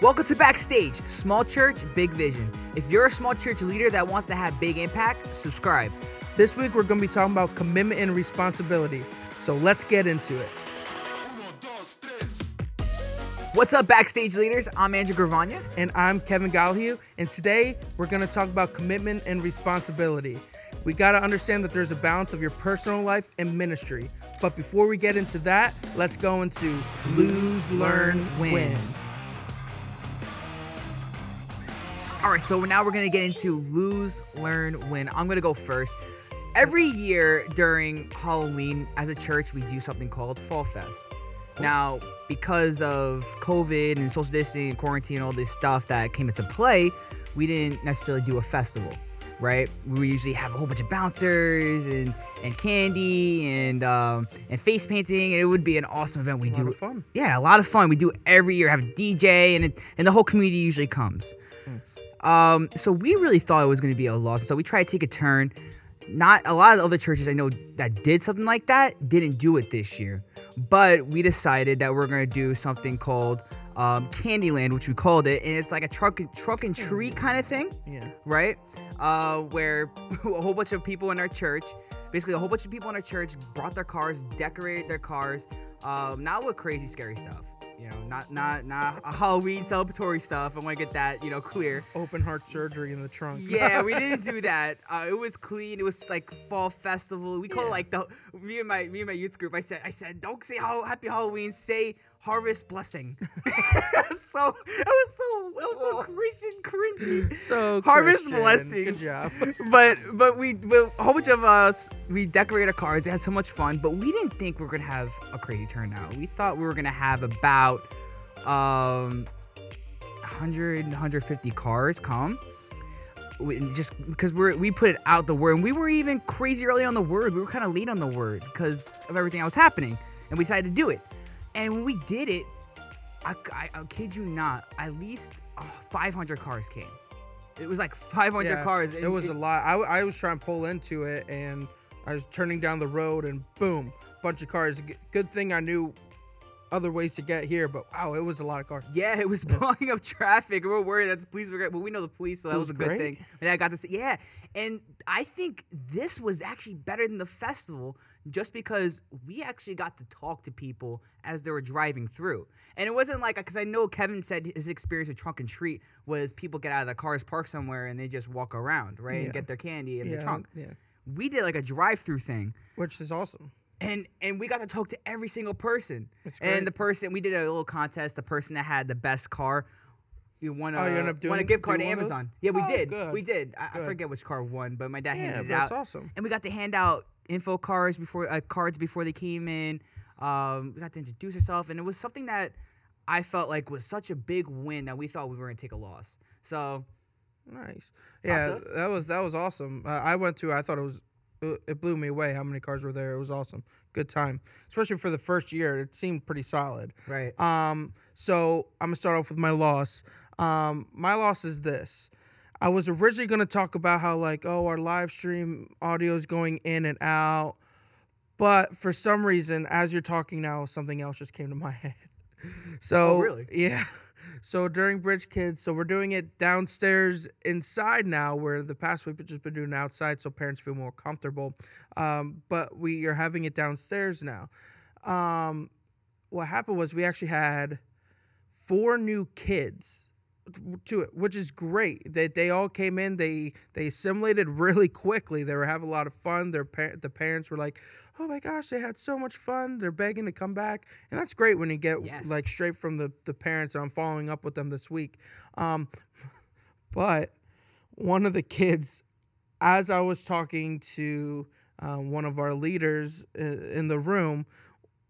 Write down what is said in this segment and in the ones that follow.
Welcome to Backstage, Small Church, Big Vision. If you're a small church leader that wants to have big impact, subscribe. This week we're going to be talking about commitment and responsibility. So let's get into it. What's up, Backstage leaders? I'm Andrew Gravagna. And I'm Kevin Galhue, and today we're going to talk about commitment and responsibility. We got to understand that there's a balance of your personal life and ministry. But before we get into that, let's go into lose, learn, win. All right, so now we're gonna get into lose, learn, win. I'm gonna go first. Every year during Halloween, as a church, we do something called Fall Fest. Now, because of COVID and social distancing and quarantine and all this stuff that came into play, we didn't necessarily do a festival, right? We usually have a whole bunch of bouncers and and candy and um, and face painting, and it would be an awesome event. We do fun. yeah, a lot of fun. We do every year. Have a DJ, and it, and the whole community usually comes. Um, so we really thought it was going to be a loss. So we tried to take a turn. Not a lot of other churches I know that did something like that didn't do it this year, but we decided that we're going to do something called um, Candyland, which we called it, and it's like a truck truck and treat kind of thing Yeah. right? Uh, where a whole bunch of people in our church, basically a whole bunch of people in our church, brought their cars, decorated their cars, um, not with crazy scary stuff. You know, not not not a Halloween celebratory stuff. I want to get that you know clear. Open heart surgery in the trunk. Yeah, we didn't do that. Uh, it was clean. It was like fall festival. We call it like the me and my me and my youth group. I said I said don't say how happy Halloween. Say harvest blessing. so it was so it was so Christian cringy. So Harvest Christian, blessing. Good job. but but we, we a whole bunch of us we decorated our cars. It had so much fun, but we didn't think we were gonna have a crazy turnout. We thought we were gonna have about um 100 150 cars come. We- Just because we're we put it out the word, and we were even crazy early on the word. We were kind of late on the word because of everything that was happening, and we decided to do it. And when we did it, I, I, I kid you not, at least uh, 500 cars came. It was like 500 Yeah, cars. It and was a lot. I, I was trying to pull into it, and I was turning down the road, and boom, bunch of cars. Good thing I knew other ways to get here, but wow, it was a lot of cars. Yeah, it was blocking up traffic. We were worried that the police were great, but we know the police, so that It was, was a good thing. And I got to see, yeah. And I think this was actually better than the festival just because we actually got to talk to people as they were driving through. And it wasn't like, because I know Kevin said his experience with Trunk and Treat was people get out of the cars, park somewhere, and they just walk around, right? Yeah. And get their candy in yeah, the trunk. yeah, We did like a drive through thing. which is awesome. And and we got to talk to every single person. That's great. And the person we did a little contest. The person that had the best car, we won a Oh, you up won a gift card to doing one of those? Amazon. Yeah, we Oh, did. good. We did. I, I forget which car won, but my dad Yeah, handed it out. it's awesome. And we got to hand out info cards before uh, cards before they came in. Um, we got to introduce ourselves, and it was something that I felt like was such a big win that we thought we were gonna take a loss. So Nice. Yeah, that was that was awesome. Uh, I went to. I thought it was. It blew me away how many cars were there. It was awesome. Good time, especially for the first year. It seemed pretty solid. right. Um, so I'm gonna start off with my loss. Um, my loss is this. I was originally gonna talk about how like oh our live stream audio is going in and out, but for some reason as you're talking now something else just came to my head. So Oh, really? yeah. So during Bridge Kids, so we're doing it downstairs inside now, where in the past we've just been doing outside, so parents feel more comfortable. Um, but we are having it downstairs now. Um, what happened was we actually had four new kids to it, which is great. They they all came in. They they assimilated really quickly. They were having a lot of fun. Their par- the parents were like, "Oh my gosh, they had so much fun." They're begging to come back, and that's great when you get Yes. like straight from the the parents. And I'm following up with them this week. Um, but one of the kids, as I was talking to um, one of our leaders in the room,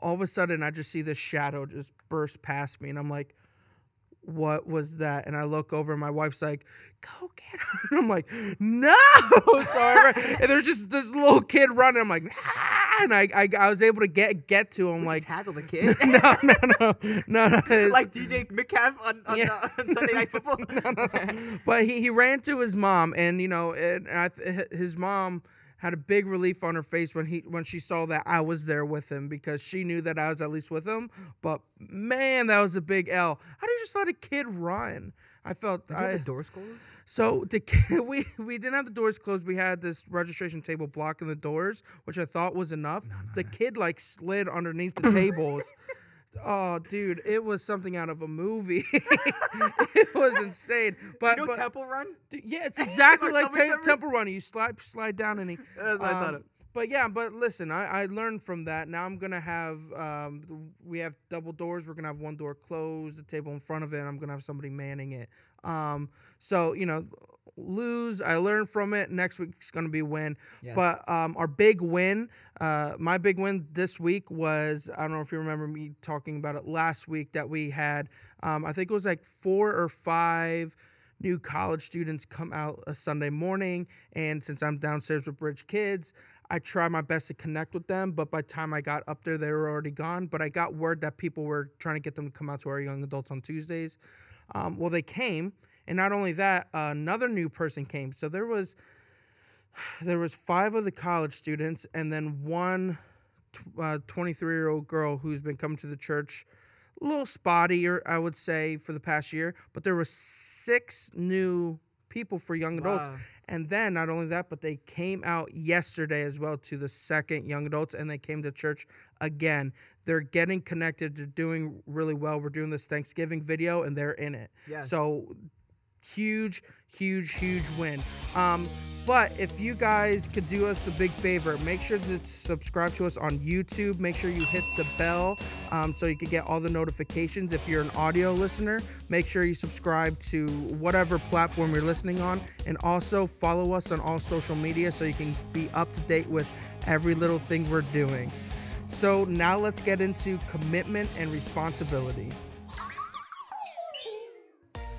all of a sudden I just see this shadow just burst past me, and I'm like, "What was that?" And I look over, and my wife's like, "Go get her!" And I'm like, "No!" Sorry. and there's just this little kid running. I'm like, ah! and I, I I was able to get get to him. Like, tackle the kid. no, no, no, no, no. like DJ McCaff on, on, Yeah. uh, on Sunday Night Football. but he, he ran to his mom and you know and I, his mom had a big relief on her face when he when she saw that I was there with him because she knew that I was at least with him. But man, that was a big L. How do you just let a kid run? I felt Did I, the doors closed? so the kid, we we didn't have the doors closed. We had this registration table blocking the doors, which I thought was enough. the kid like slid underneath the tables. Oh, dude, it was something out of a movie. it was insane. But, You know but Temple Run? Dude, yeah, it's exactly like Te- Temple Run. You slide slide down and he. That's what I thought um, of. But yeah, but listen, I, I learned from that. Now I'm gonna have um, we have double doors. We're gonna have one door closed, the table in front of it. And I'm gonna have somebody manning it. Um, so you know, lose. I learned from it. Next week's gonna be win. Yes. But um, our big win, uh, my big win this week was I don't know if you remember me talking about it last week that we had. Um, I think it was like four or five new college students come out a Sunday morning, and since I'm downstairs with Bridge Kids. I try my best to connect with them, but by the time I got up there, they were already gone. But I got word that people were trying to get them to come out to our young adults on Tuesdays. Um, well, they came, and not only that, another new person came. So there was there was five of the college students and then one tw- uh, 23 year old girl who's been coming to the church a little spottier i would say for the past year but there were six new people for young adults Wow. and then not only that but they came out yesterday as well to the second young adults and they came to church again they're getting connected they're doing really well we're doing this thanksgiving video and they're in it Yes. so huge, huge, huge win. Um, but if you guys could do us a big favor, make sure to subscribe to us on YouTube. Make sure you hit the bell um, so you can get all the notifications. If you're an audio listener, make sure you subscribe to whatever platform you're listening on. And also follow us on all social media so you can be up to date with every little thing we're doing. So now let's get into commitment and responsibility.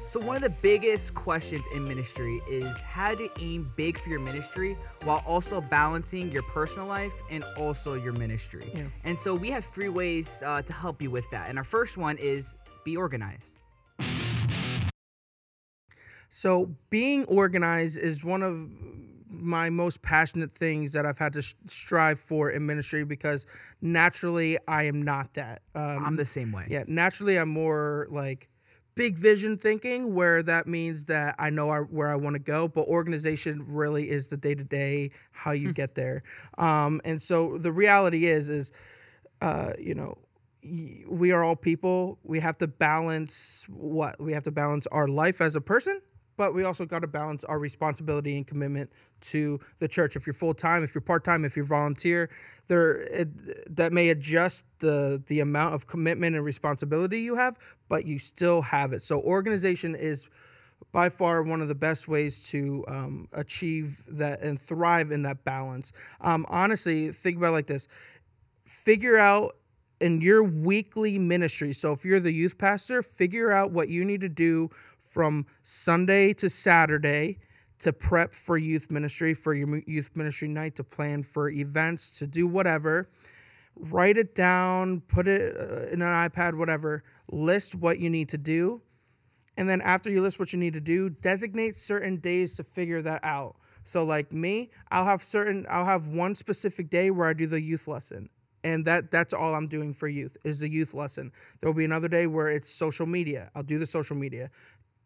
So one of the biggest questions in ministry is how to aim big for your ministry while also balancing your personal life and also your ministry. Yeah. And so we have three ways uh, to help you with that. And our first one is be organized. So being organized is one of my most passionate things that I've had to sh- strive for in ministry because naturally I am not that. Um, I'm the same way. yeah, naturally I'm more like big vision thinking, where that means that I know I, where I want to go, but organization really is the day to day how you get there. Um, and so the reality is, is uh, you know, we are all people. We have to balance what we have to balance our life as a person, but we also got to balance our responsibility and commitment to the church. If you're full time, if you're part time, if you're volunteer, there it, that may adjust the the amount of commitment and responsibility you have, but you still have it. So organization is by far one of the best ways to um, achieve that and thrive in that balance. Um, honestly, think about it like this: figure out in your weekly ministry. So if you're the youth pastor, figure out what you need to do from Sunday to Saturday to prep for youth ministry, for your youth ministry night, to plan for events, to do whatever. Write it down, put it uh, in an iPad, whatever. List what you need to do. And then after you list what you need to do, designate certain days to figure that out. So like me, I'll have certain I'll have one specific day where I do the youth lesson. And that that's all I'm doing for youth is the youth lesson. There'll be another day where it's social media. I'll do the social media.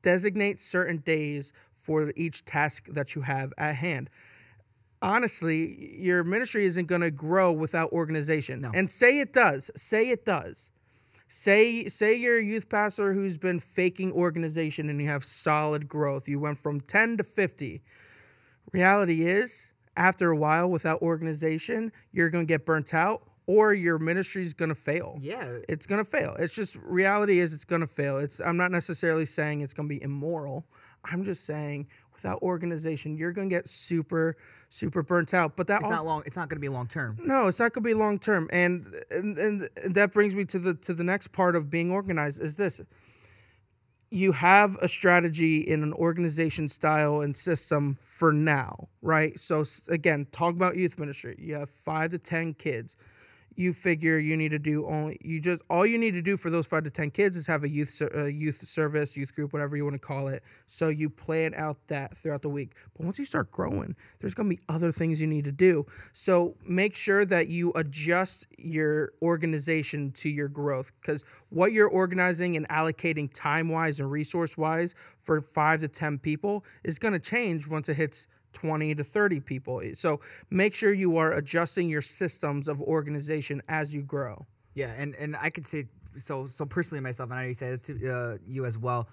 Designate certain days for each task that you have at hand. Honestly, your ministry isn't going to grow without organization. No. And say it does. Say it does say say you're a youth pastor who's been faking organization and you have solid growth you went from 10 to 50 reality is after a while without organization you're going to get burnt out or your ministry is going to fail Yeah. it's going to fail it's just reality is it's going to fail it's i'm not necessarily saying it's going to be immoral i'm just saying without organization you're going to get super super burnt out but that It's also not long. It's not going to be long term. no, it's not gonna be long term, and, and and that brings me to the to the next part of being organized. Is this? You have a strategy in an organization style and system for now, right? So again, talk about youth ministry. You have five to ten kids. You figure you need to do only you just all you need to do for those five to ten kids is have a youth uh, youth service youth group whatever you want to call it. So you plan out that throughout the week. But once you start growing there's going to be other things you need to do. So make sure that you adjust your organization to your growth because what you're organizing and allocating time wise and resource wise for five to ten people is going to change once it hits 20 to 30 people. So make sure you are adjusting your systems of organization as you grow. Yeah, and and I could say so. So personally, myself, and I you said it to uh, you as well.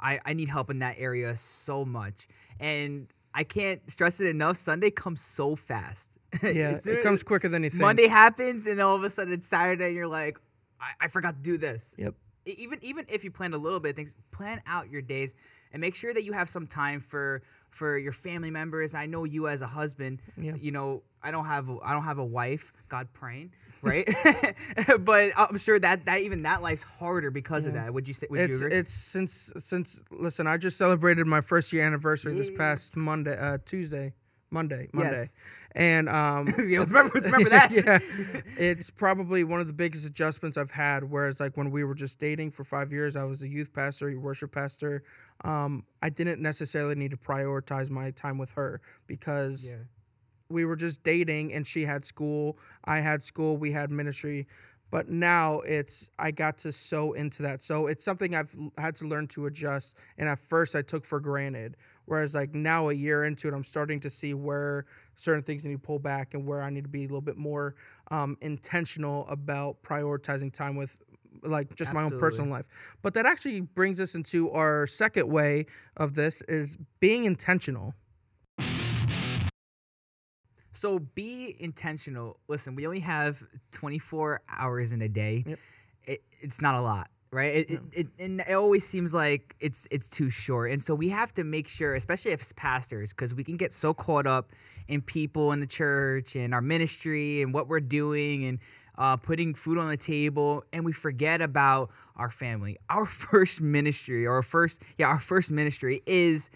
I I need help in that area so much, and I can't stress it enough. Sunday comes so fast. Yeah, it comes quicker than you think. Monday happens, and then all of a sudden it's Saturday, and you're like, I, I forgot to do this. Yep. Even even if you plan a little bit things, plan out your days and make sure that you have some time for for your family members. I know you as a husband. Yeah. You know, I don't have a, I don't have a wife. God praying, right? but I'm sure that that even that life's harder because of that. Would you say? Would It's you agree? it's since since listen, I just celebrated my first year anniversary this past Monday, uh, Tuesday, Monday, Monday, Yes. and um, Yeah, let's remember- let's remember that. yeah, it's probably one of the biggest adjustments I've had. Whereas like when we were just dating for five years, I was a youth pastor, a worship pastor. Um, I didn't necessarily need to prioritize my time with her because yeah. we were just dating and she had school i had school we had ministry but now it's i got to so into that so it's something i've had to learn to adjust and at first i took for granted whereas like now a year into it i'm starting to see where certain things need to pull back and where i need to be a little bit more um, intentional about prioritizing time with like just my own personal life but that actually brings us into our second way of this is being intentional So be intentional. Listen, we only have 24 hours in a day. Yep. It, it's not a lot, right? It, it, it, and it always seems like it's it's too short. And so we have to make sure, especially as pastors, because we can get so caught up in people in the church and our ministry and what we're doing and uh, putting food on the table, and we forget about our family. Our first ministry, or our first, yeah, our first ministry is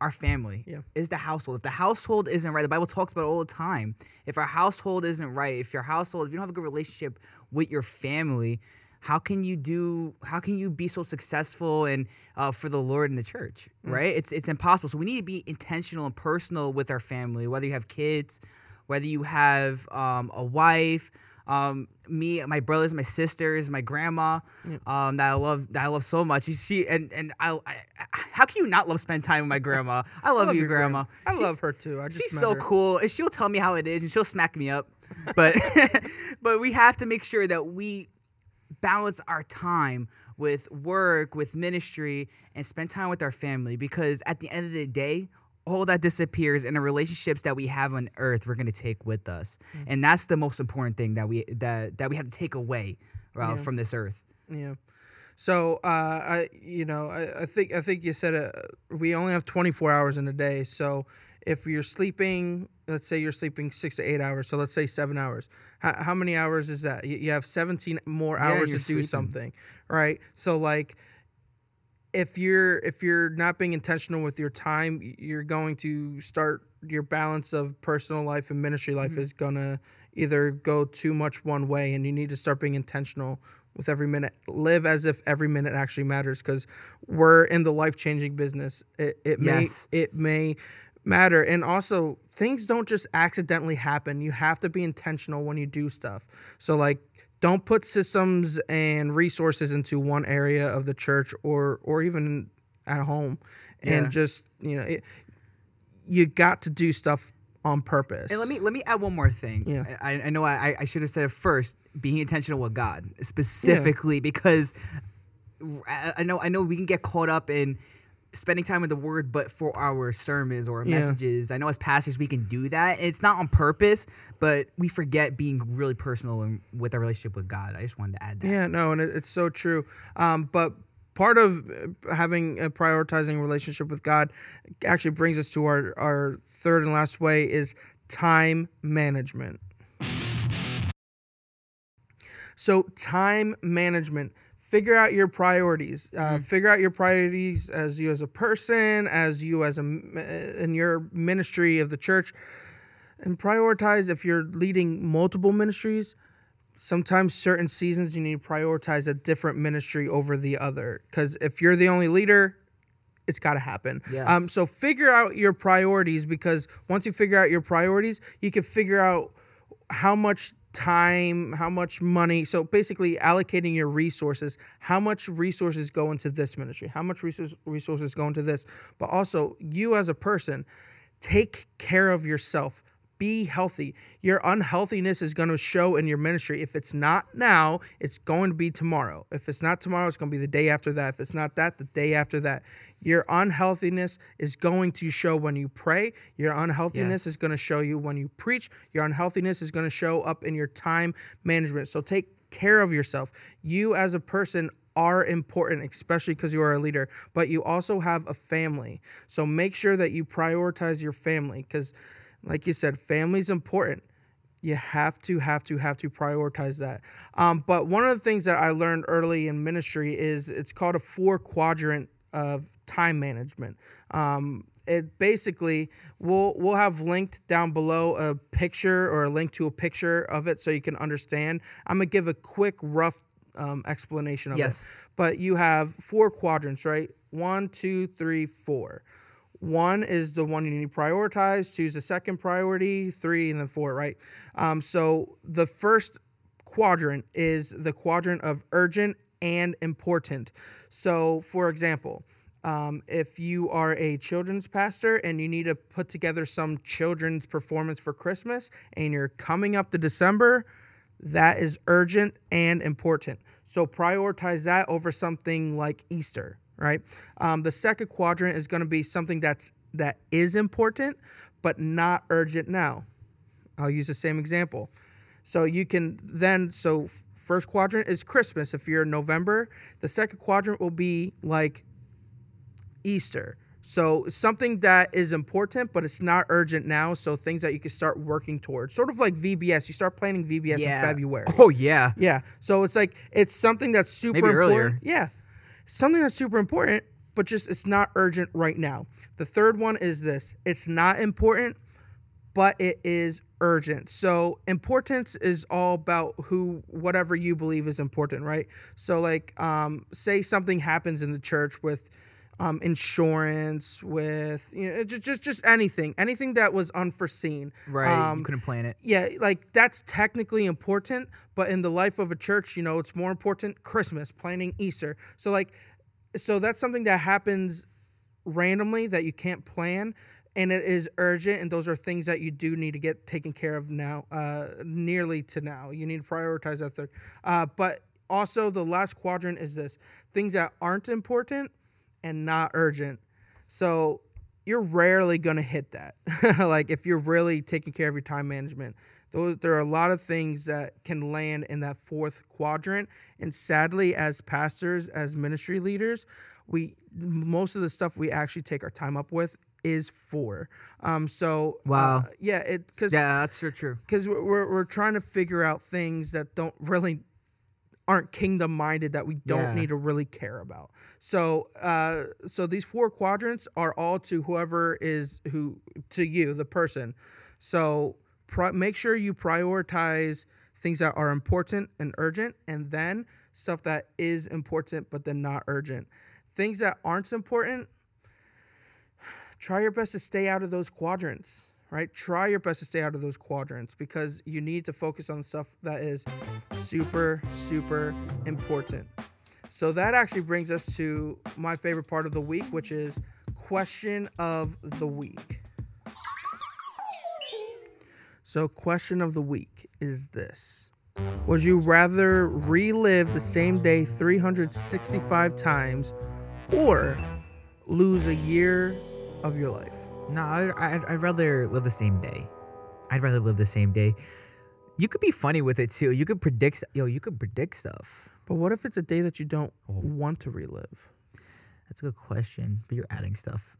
our family Yeah. is the household. If the household isn't right, the Bible talks about it all the time. If our household isn't right, if your household, if you don't have a good relationship with your family, how can you do? How can you be so successful and uh, for the Lord and the church? Right? It's it's impossible. So we need to be intentional and personal with our family. Whether you have kids, whether you have um, a wife, um, me, my brothers, my sisters, my grandma, um, that I love, that I love so much. She and and I, I, how can you not love spend time with my grandma? I love, you, your grandma. I She's- love her too. I just She's so her. cool, and she'll tell me how it is, and she'll smack me up. But but we have to make sure that we balance our time with work, with ministry, and spend time with our family. Because at the end of the day, all that disappears, and the relationships that we have on earth, we're gonna take with us, Mm. and that's the most important thing that we that that we have to take away uh, Yeah. from this earth. Yeah. So uh, I, you know, I, I think I think you said uh, we only have 24 hours in a day. So if you're sleeping, let's say you're sleeping six to eight hours. So let's say seven hours. How, how many hours is that? You, you have 17 more Yeah, hours to you're do sleeping. something, right? So like, if you're if you're not being intentional with your time, you're going to start your balance of personal life and ministry life mm-hmm. is gonna either go too much one way, and you need to start being intentional with every minute. Live as if every minute actually matters, because we're in the life changing business. It it Yes. may it may matter, and also things don't just accidentally happen. You have to be intentional when you do stuff. So like don't put systems and resources into one area of the church or or even at home Yeah. and just you know it, you got to do stuff on purpose And let me let me add one more thing. Yeah. I, I know I, I should have said it first. Being intentional with God specifically because I, I know I know we can get caught up in spending time with the Word, but for our sermons or Yeah. messages, I know as pastors we can do that. It's not on purpose, but we forget being really personal in, with our relationship with God. I just wanted to add that. yeah no and it, it's so true um, but part of uh, having a prioritizing relationship with god actually brings us to our our third and last way is time management so time management figure out your priorities uh, figure out your priorities as you as a person as you as a uh, in your ministry of the church and prioritize if you're leading multiple ministries sometimes certain seasons you need to prioritize a different ministry over the other. Because if you're the only leader, it's got to happen. Yes. Um, so figure out your priorities because once you figure out your priorities, you can figure out how much time, how much money. So basically, allocating your resources. How much resources go into this ministry? How much resource, resources go into this? But also, you as a person, take care of yourself. Be healthy. Your unhealthiness is going to show in your ministry. If it's not now, it's going to be tomorrow. If it's not tomorrow, it's going to be the day after that. If it's not that, the day after that. Your unhealthiness is going to show when you pray. Your unhealthiness Yes. is going to show you when you preach. Your unhealthiness is going to show up in your time management. So take care of yourself. You as a person are important, especially because you are a leader, but you also have a family. So make sure that you prioritize your family because, like you said, family's important. You have to, have to, have to prioritize that. Um, but one of the things that I learned early in ministry is it's called a four quadrant of time management. Um, it basically we'll we'll have linked down below a picture or a link to a picture of it so you can understand. I'm gonna give a quick rough um, explanation of Yes. it. But you have four quadrants, right? One, two, three, four. One is the one you need to prioritize. Is the second priority. Three and then four, right? Um, so the first quadrant is the quadrant of urgent and important. So, for example, um, if you are a children's pastor and you need to put together some children's performance for Christmas and you're coming up to December, that is urgent and important. So prioritize that over something like Easter, right? Um, the second quadrant is going to be something that's that is important but not urgent now. I'll use the same example. So you can then so first quadrant is Christmas if you're in November. The second quadrant will be like Easter. So something that is important, but it's not urgent now. So things that you can start working towards, sort of like VBS. You start planning VBS in February. Oh yeah. Yeah. So it's like it's something that's super Maybe important. earlier. Yeah. Something that's super important, but just it's not urgent right now. The third one is this. It's not important, but it is urgent. So importance is all about who whatever you believe is important, right? So like um say something happens in the church with um, insurance, with you know, just, just just anything, anything that was unforeseen. Right. Um, you couldn't plan it. yeah, like that's technically important, but in the life of a church, you know, it's more important Christmas, planning Easter. So like so that's something that happens randomly that you can't plan and it is urgent and those are things that you do need to get taken care of now uh nearly to now. You need to prioritize that third. Uh but also the last quadrant is this things that aren't important and not urgent. So you're rarely going to hit that. like if you're really taking care of your time management. Those there are a lot of things that can land in that fourth quadrant and sadly as pastors, as ministry leaders, we most of the stuff we actually take our time up with is for. Um so uh, Wow. yeah, it cuz Yeah, that's true. True. because we're, we're, we're trying to figure out things that don't really aren't kingdom minded that we don't Yeah. need to really care about. So uh so these four quadrants are all to whoever is who to you the person. So pri- make sure you prioritize things that are important and urgent and then stuff that is important but then not urgent. Things that aren't important try your best to stay out of those quadrants right? Try your best to stay out of those quadrants because you need to focus on stuff that is super super important. So that actually brings us to my favorite part of the week which is question of the week. So question of the week is this. Would you rather relive the same day 365 times or lose a year of your life No, I'd, I'd, I'd rather live the same day. I'd rather live the same day. You could be funny with it too. You could predict. Yo, you could predict stuff. But what if it's a day that you don't Oh. want to relive? That's a good question. But you're adding stuff.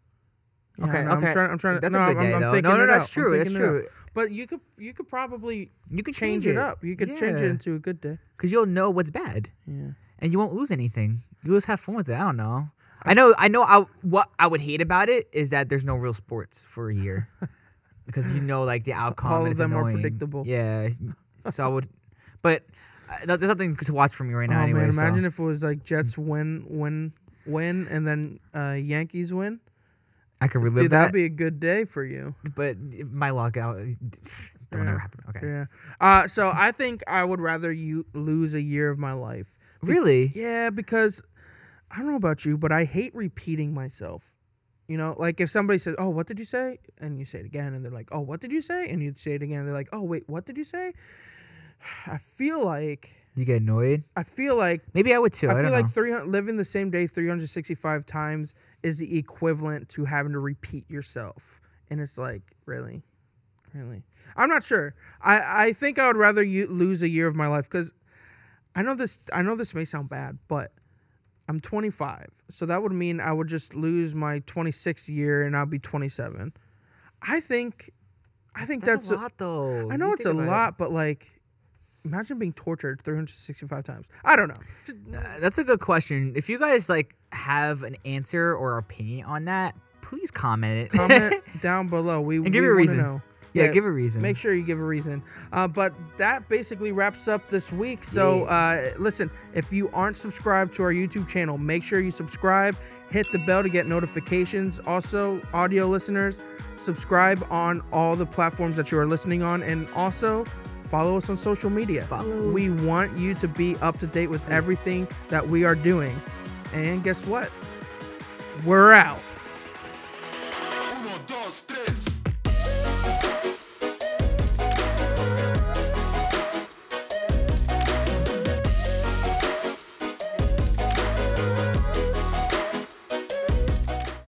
Yeah, okay, I know, I'm okay. trying- I'm trying to- That's no, a good I'm- day I'm though. thinking no, no, it that's. I'm true. That's thinking it true. But you could you could probably You can change, it up. You could change it into a good day. because you'll know what's bad, Yeah. and you won't lose anything. You'll just have fun with it. I don't know. I know. I know. I what I would hate about it is that there's no real sports for a year, because you know like the outcome. All of them are annoying. predictable. Yeah. So I would, But uh, there's nothing to watch for me right now. oh anyway, man, so- imagine if it was like Jets win, win, win, and then uh, Yankees win. I could relive Dude, that. that'd be a good day for you. but my lockout that'll Yeah. never happen. Okay. Yeah. Uh, so I think I would rather you lose a year of my life. Really? Yeah, because I don't know about you, but I hate repeating myself. You know, like if somebody says, "Oh, what did you say?" and you say it again, and they're like, "Oh, what did you say?" and you say it again, and they're like, "Oh, wait, what did you say?" I feel like You get annoyed? I feel like Maybe I would too. I, I feel like know. 300 living the same day 365 times is the equivalent to having to repeat yourself. And it's like, really? Really? I'm not sure. I, I think I would rather you lose a year of my life cuz I know this I know this may sound bad, but I'm 25. So that would mean I would just lose my 26th year and I'll be 27. I think I think that's, a lot though. I know You it's a about it. lot, but like imagine being tortured 365 times. I don't know. Uh, That's a good question. If you guys like have an answer or opinion on that, please comment it. comment down below. We And give we a wanna reason. Know. Yeah, give a reason. Make sure you give a reason. Uh, but that basically wraps up this week. So uh, listen, if you aren't subscribed to our YouTube channel, make sure you subscribe. Hit the bell to get notifications. Also, audio listeners, subscribe on all the platforms that you are listening on, and also follow us on social media. Follow. We want you to be up to date with everything that we are doing. And guess what? We're out.